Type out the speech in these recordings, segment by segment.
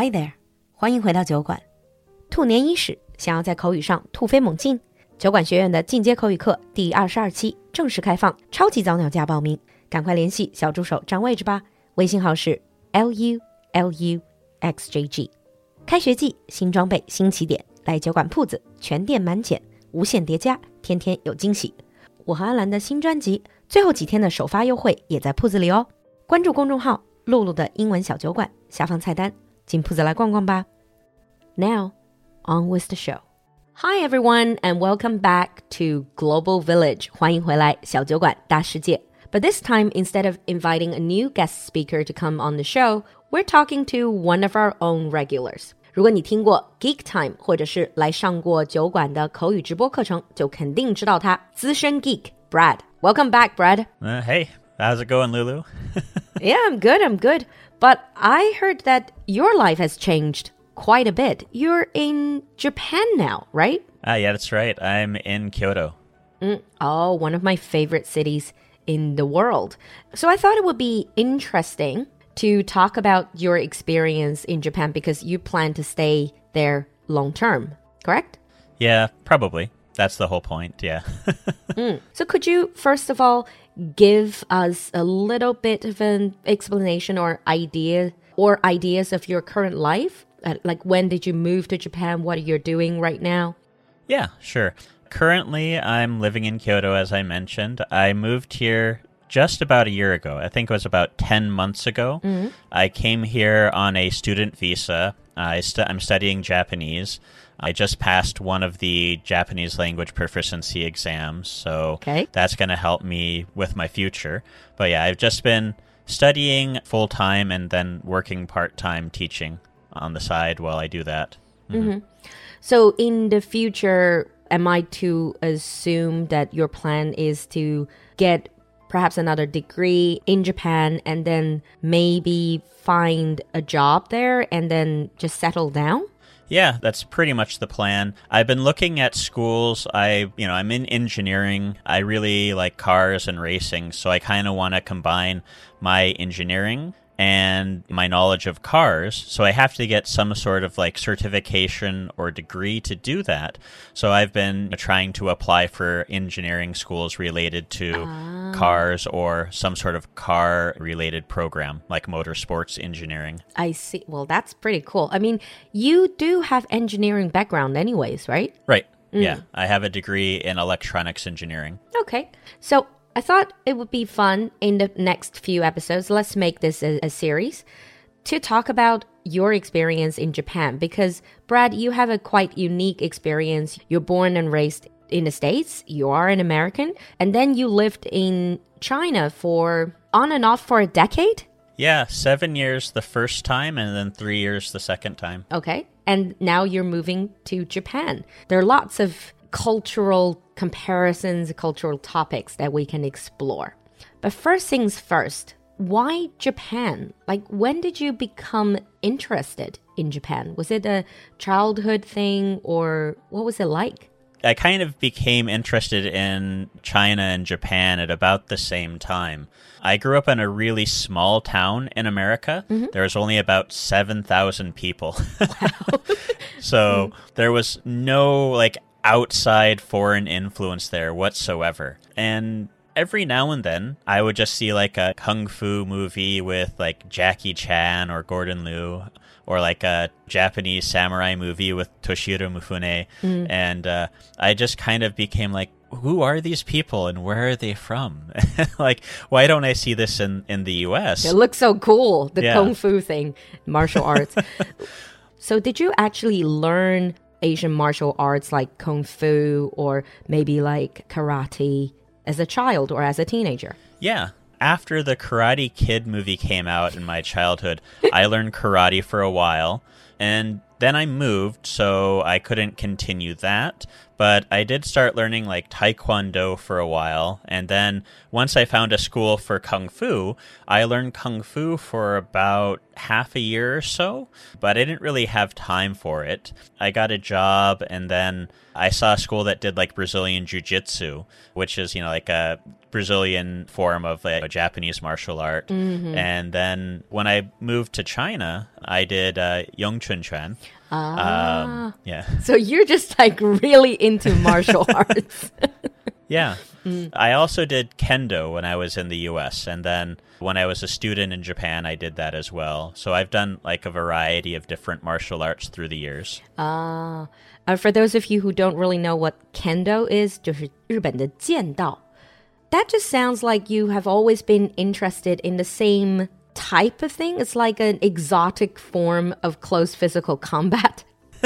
Hi there，欢迎回到酒馆。兔年伊始，想要在口语上突飞猛进，酒馆学院的进阶口语课第二十二期正式开放，超级早鸟价报名，赶快联系小助手占位置吧。微信号是 l u l u x j g。开学季，新装备，新起点，来酒馆铺子，全店满减，无限叠加，天天有惊喜。我和安兰的新专辑最后几天的首发优惠也在铺子里哦。关注公众号“露露的英文小酒馆”，下方菜单 进铺子来逛逛吧。Now, on with the show. Hi everyone, and welcome back to Global Village. 欢迎回来，小酒馆大世界。But this time, instead of inviting a new guest speaker to come on the show, we're talking to one of our own regulars. 如果你听过 Geek Time 或者是来上过酒馆的口语直播课程，就肯定知道他资深 geek Brad. Welcome back, Brad. Uh, hey, how's it going, Lulu? yeah, I'm good. I'm good. But I heard that your life has changed quite a bit. You're in Japan now, right? Ah, yeah, that's right. I'm in Kyoto. Oh, one of my favorite cities in the world. So I thought it would be interesting to talk about your experience in Japan because you plan to stay there long term, correct? Yeah, probably. That's the whole point. Yeah. So could you first of all give us a little bit of an explanation or idea or ideas of your current life? Uh, Like when did you move to Japan? What are you're doing right now? yeah, sure. Currently, I'm living in Kyoto, as I mentioned. I moved here just about a year ago. I think it was about 10 months ago. I came here on a student visa. I I'm studying Japanese. I just passed one of the Japanese language proficiency exams, so Okay. that's going to help me with my future. But yeah, I've just been studying full time and then working part time teaching on the side while I do that. Mm-hmm. Mm-hmm. So in the future, am I to assume that your plan is to get perhaps another degree in Japan and then maybe find a job there and then just settle down? Yeah, that's pretty much the plan. I've been looking at schools. I, you know, I'm in engineering. I really like cars and racing, so I kind of want to combine my engineering and my knowledge of cars. So I have to get some sort of like certification or degree to do that. So I've been trying to apply for engineering schools related to ah. cars or some sort of car related program like motorsports engineering. I see. Well, that's pretty cool. I mean, you do have engineering background anyways, right? Right. Mm. Yeah, I have a degree in electronics engineering. Okay. So I thought it would be fun in the next few episodes. Let's make this a, a series to talk about your experience in Japan because, Brad, you have a quite unique experience. You're born and raised in the States, you are an American, and then you lived in China for on and off for a decade. Yeah, seven years the first time, and then three years the second time. Okay. And now you're moving to Japan. There are lots of cultural comparisons, cultural topics that we can explore. But first things first, why Japan? Like, when did you become interested in Japan? Was it a childhood thing or what was it like? I kind of became interested in China and Japan at about the same time. I grew up in a really small town in America. Mm-hmm. There was only about 7,000 people. Wow. so there was no like outside foreign influence there whatsoever. And every now and then I would just see like a kung fu movie with like Jackie Chan or Gordon Liu or like a Japanese samurai movie with Toshiro Mifune and uh, I just kind of became like who are these people and where are they from? like why don't I see this in in the US? It looks so cool, the Yeah. kung fu thing, martial arts. so, did you actually learn Asian martial arts like kung fu or maybe like karate as a child or as a teenager? Yeah. After the Karate Kid movie came out in my childhood, I learned karate for a while. And then I moved, so I couldn't continue that. But I did start learning like Taekwondo for a while. And then once I found a school for Kung Fu, I learned Kung Fu for about half a year or so. But I didn't really have time for it. I got a job, and then I saw a school that did like Brazilian Jiu Jitsu, which is, you know, like a Brazilian form of like, a Japanese martial art. And then when I moved to China, I did uh, Yongchun Chuan. Ah. Um, yeah. So you're just like really into martial arts. Yeah. I also did kendo when I was in the US. And then when I was a student in Japan, I did that as well. So I've done like a variety of different martial arts through the years. Ah, uh, for those of you who don't really know what kendo is, 就是日本的剑道. That just sounds like you have always been interested in the same type of thing. It's like an exotic form of close physical combat.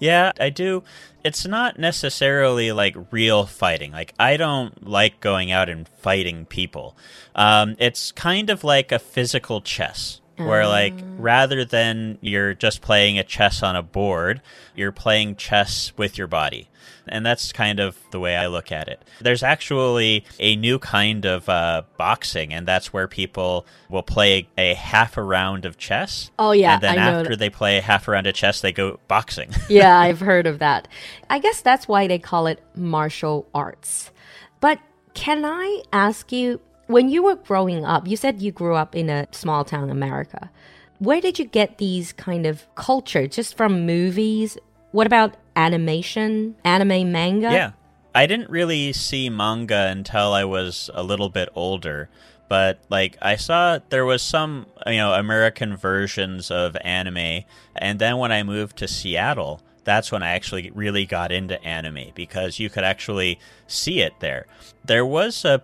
Yeah, I do. It's not necessarily like real fighting. Like, I don't like going out and fighting people. Um, it's kind of like a physical chess. Where, like, rather than you're just playing a chess on a board, you're playing chess with your body. And that's kind of the way I look at it. There's actually a new kind of uh, boxing, and that's where people will play a half a round of chess. Oh, yeah, And then I after they play a half a round of chess, they go boxing. yeah, I've heard of that. I guess that's why they call it martial arts. But can I ask you, when you were growing up, you said you grew up in a small town America. Where did you get these kind of culture? Just from movies? What about animation, anime, manga? Yeah. I didn't really see manga until I was a little bit older, but like I saw there was some, you know, American versions of anime, and then when I moved to Seattle, that's when I actually really got into anime because you could actually see it there. There was a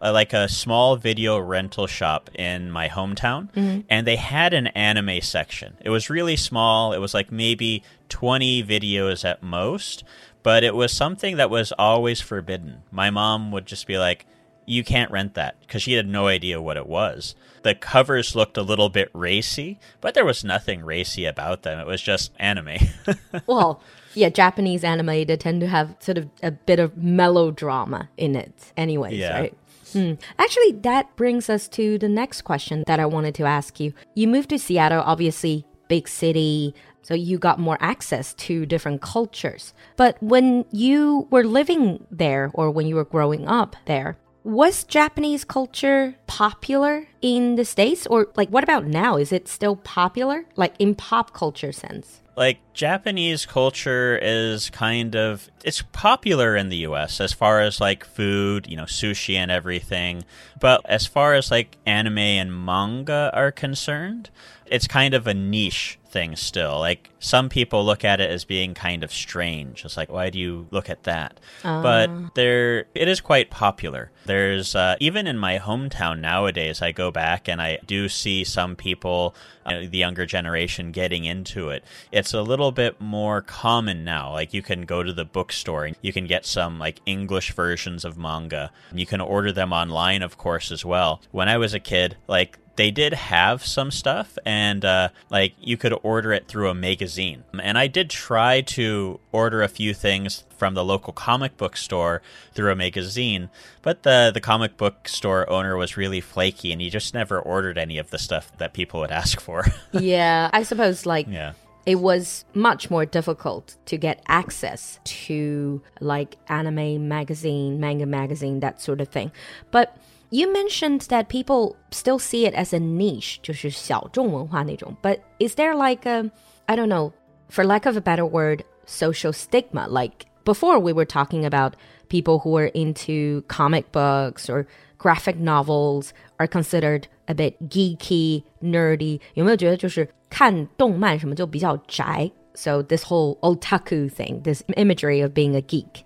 like a small video rental shop in my hometown mm-hmm. and they had an anime section. It was really small. It was like maybe 20 videos at most, but it was something that was always forbidden. My mom would just be like, "You can't rent that" because she had no idea what it was. The covers looked a little bit racy, but there was nothing racy about them. It was just anime. Well, yeah, Japanese anime, they tend to have sort of a bit of melodrama in it, anyways, Yeah. right? Hmm. Actually, that brings us to the next question that I wanted to ask you. You moved to Seattle, obviously, big city, so you got more access to different cultures. But when you were living there or when you were growing up there, was Japanese culture popular in the States? Or, like, what about now? Is it still popular? Like, in pop culture sense? like Japanese culture is kind of it's popular in the US as far as like food, you know, sushi and everything. But as far as like anime and manga are concerned, it's kind of a niche thing still. Like some people look at it as being kind of strange. It's like why do you look at that? But there it is quite popular. There's uh, even in my hometown nowadays I go back and I do see some people uh, the younger generation getting into it. It's a little bit more common now. Like you can go to the bookstore and you can get some like English versions of manga. You can order them online, of course, as well. When I was a kid, like they did have some stuff and uh, like you could order it through a magazine. And i did try to order a few things from the local comic book store through a magazine but the the comic book store owner was really flaky and he just never ordered any of the stuff that people would ask for. Yeah, I suppose like yeah. it was much more difficult to get access to like anime magazine, manga magazine, that sort of thing. But you mentioned that people still see it as a niche, 就是小众文化那种. But is there like a, I don't know, for lack of a better word, social stigma? Like before we were talking about people who were into comic books or graphic novels are considered a bit geeky, nerdy. 有没有觉得就是看动漫什么就比较宅? So this whole otaku thing, this imagery of being a geek.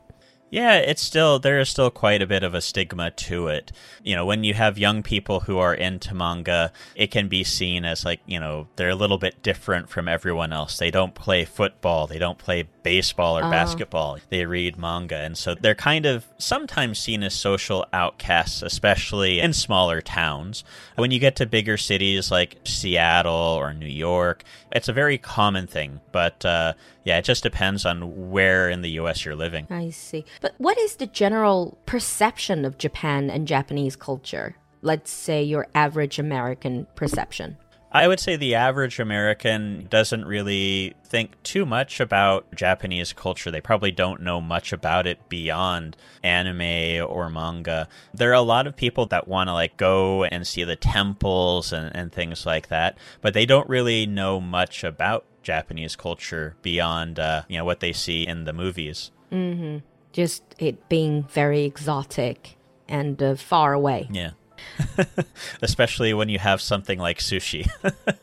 Yeah, it's still there is still quite a bit of a stigma to it. You know, when you have young people who are into manga, it can be seen as like, you know, they're a little bit different from everyone else. They don't play football, they don't play baseball or basketball. They read manga, and so they're kind of sometimes seen as social outcasts, especially in smaller towns. When you get to bigger cities like Seattle or New York, it's a very common thing, but uh yeah, it just depends on where in the US you're living. I see. But what is the general perception of Japan and Japanese culture? Let's say your average American perception. I would say the average American doesn't really think too much about Japanese culture. They probably don't know much about it beyond anime or manga. There are a lot of people that want to like go and see the temples and, and things like that, but they don't really know much about Japanese culture beyond uh, you know what they see in the movies. Mm-hmm. Just it being very exotic and uh, far away. Yeah. Especially when you have something like sushi.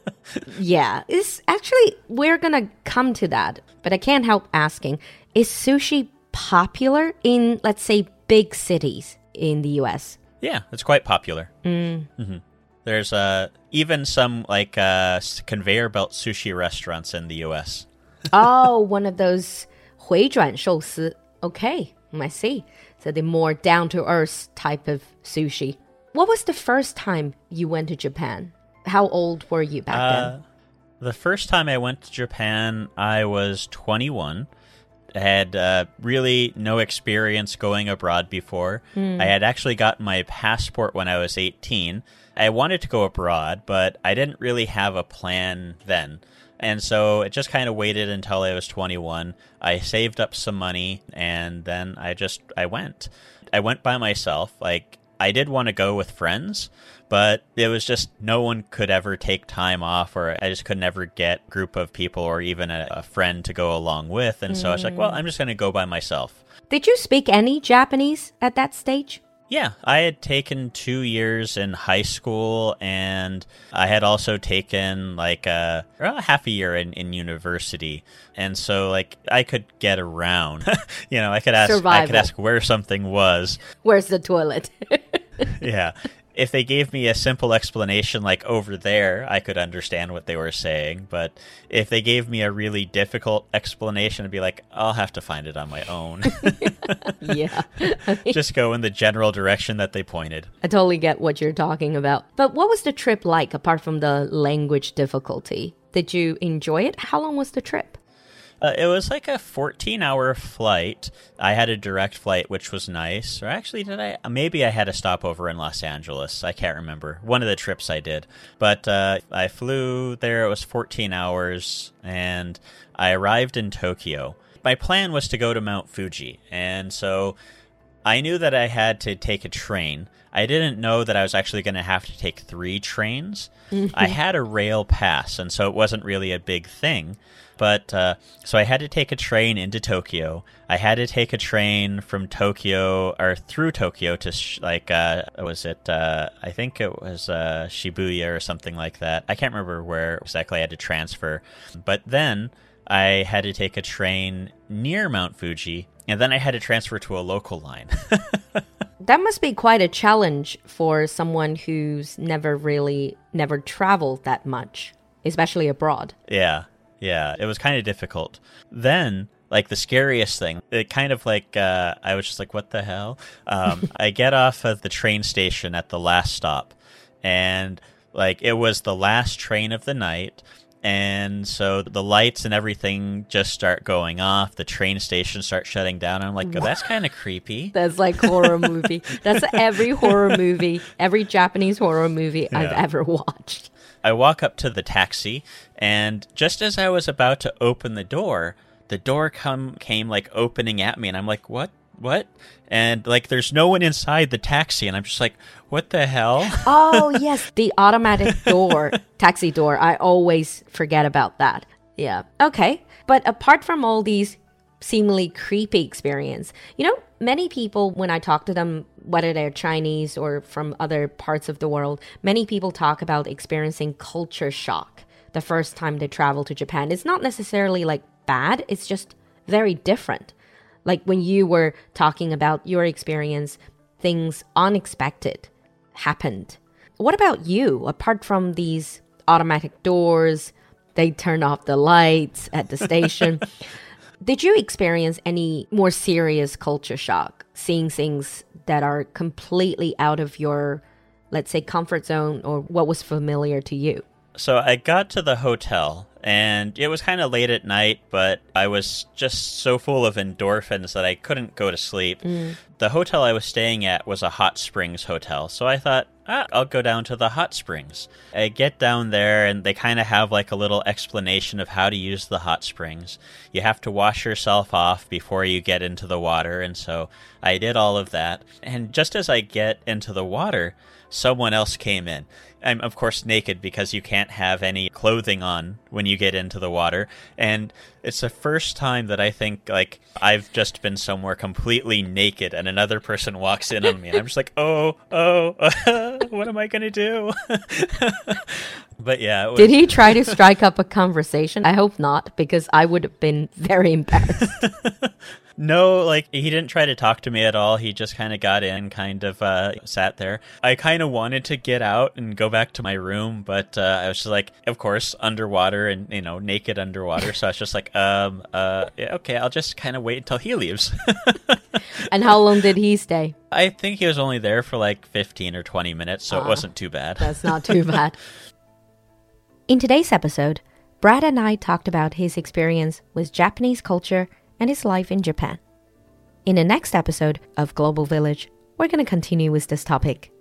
yeah, it's actually we're gonna come to that, but I can't help asking: Is sushi popular in, let's say, big cities in the U.S.? Yeah, it's quite popular. Mm. Mm-hmm. There's uh, even some like uh, conveyor belt sushi restaurants in the U.S. oh, one of those 回转寿司. Okay, I see. So the more down to earth type of sushi. What was the first time you went to Japan? How old were you back uh, then? The first time I went to Japan, I was 21. I had uh, really no experience going abroad before. Mm. I had actually gotten my passport when I was 18. I wanted to go abroad, but I didn't really have a plan then. And so it just kind of waited until I was 21. I saved up some money and then I just I went. I went by myself. Like I did want to go with friends, but it was just no one could ever take time off, or I just could never get a group of people or even a, a friend to go along with. And mm. so I was like, well, I'm just going to go by myself. Did you speak any Japanese at that stage? Yeah, I had taken two years in high school, and I had also taken like a, a half a year in, in university, and so like I could get around. you know, I could ask, Survival. I could ask where something was. Where's the toilet? yeah, if they gave me a simple explanation like over there, I could understand what they were saying. But if they gave me a really difficult explanation, I'd be like, I'll have to find it on my own. yeah. Just go in the general direction that they pointed. I totally get what you're talking about. But what was the trip like apart from the language difficulty? Did you enjoy it? How long was the trip? Uh, it was like a 14 hour flight. I had a direct flight, which was nice. Or actually, did I? Maybe I had a stopover in Los Angeles. I can't remember. One of the trips I did. But uh, I flew there. It was 14 hours. And I arrived in Tokyo. My plan was to go to Mount Fuji. And so I knew that I had to take a train. I didn't know that I was actually going to have to take three trains. I had a rail pass, and so it wasn't really a big thing. But uh, so I had to take a train into Tokyo. I had to take a train from Tokyo or through Tokyo to sh- like uh, was it? Uh, I think it was uh, Shibuya or something like that. I can't remember where exactly I had to transfer. But then I had to take a train near Mount Fuji, and then I had to transfer to a local line. that must be quite a challenge for someone who's never really never traveled that much, especially abroad. Yeah. Yeah, it was kind of difficult. Then, like the scariest thing, it kind of like uh, I was just like, "What the hell?" Um, I get off of the train station at the last stop, and like it was the last train of the night. And so the lights and everything just start going off. The train station starts shutting down. I'm like, oh, that's kind of creepy. That's like horror movie. that's every horror movie, every Japanese horror movie yeah. I've ever watched. I walk up to the taxi, and just as I was about to open the door, the door come came like opening at me, and I'm like, "What? What?" And like, there's no one inside the taxi, and I'm just like, "What the hell?" oh yes, the automatic door, taxi door. I always forget about that. Yeah. Okay. But apart from all these seemingly creepy experience. You know, many people, when I talk to them, whether they're Chinese or from other parts of the world, many people talk about experiencing culture shock the first time they travel to Japan. It's not necessarily like bad, it's just very different. Like when you were talking about your experience, things unexpected happened. What about you, apart from these automatic doors? They turn off the lights at the station. Did you experience any more serious culture shock, seeing things that are completely out of your, let's say, comfort zone or what was familiar to you? So I got to the hotel and it was kind of late at night, but I was just so full of endorphins that I couldn't go to sleep. Mm. The hotel I was staying at was a hot springs hotel, so I thought ah, I'll go down to the hot springs. I get down there, and they kind of have like a little explanation of how to use the hot springs. You have to wash yourself off before you get into the water, and so I did all of that. And just as I get into the water, someone else came in. I'm, of course, naked because you can't have any clothing on when you get into the water. And it's the first time that I think, like, I've just been somewhere completely naked and another person walks in on me. And I'm just like, oh, oh, what am I going to do? but yeah. Was... Did he try to strike up a conversation? I hope not, because I would have been very embarrassed. No, like he didn't try to talk to me at all. He just kind of got in, kind of uh, sat there. I kind of wanted to get out and go back to my room, but uh, I was just like, of course, underwater and you know, naked underwater. So I was just like, um, uh, yeah, okay, I'll just kind of wait until he leaves. and how long did he stay? I think he was only there for like fifteen or twenty minutes, so it ah, wasn't too bad. That's not too bad. In today's episode, Brad and I talked about his experience with Japanese culture and his life in Japan. In the next episode of Global Village, we're going to continue with this topic.